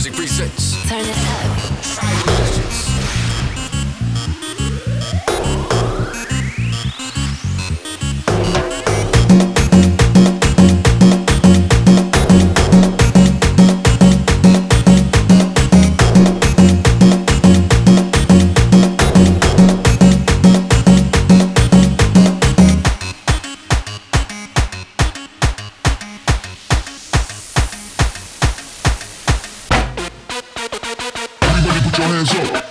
Music presents Turn it up. Your hands up.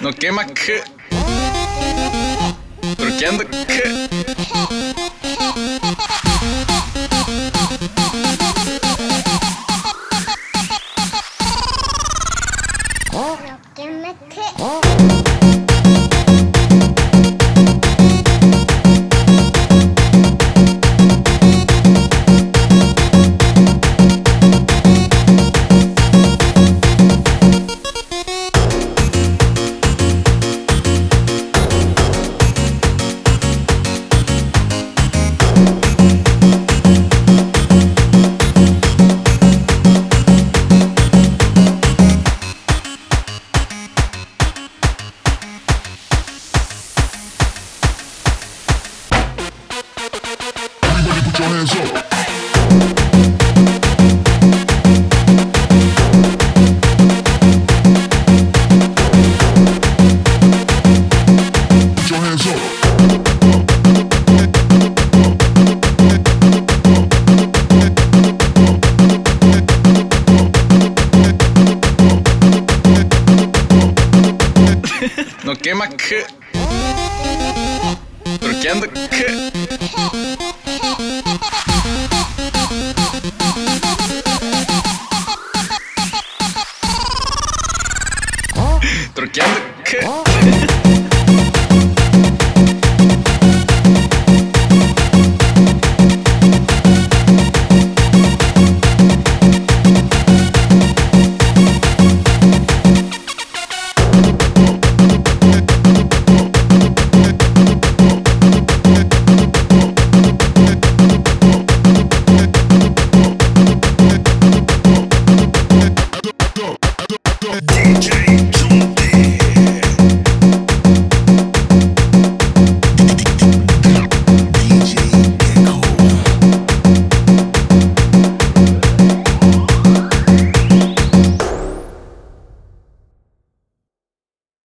No quema que. Trokiando Kuh. Everybody put your your hands up. No quema que. Trokiando Kuh. truccheando. Che... DJ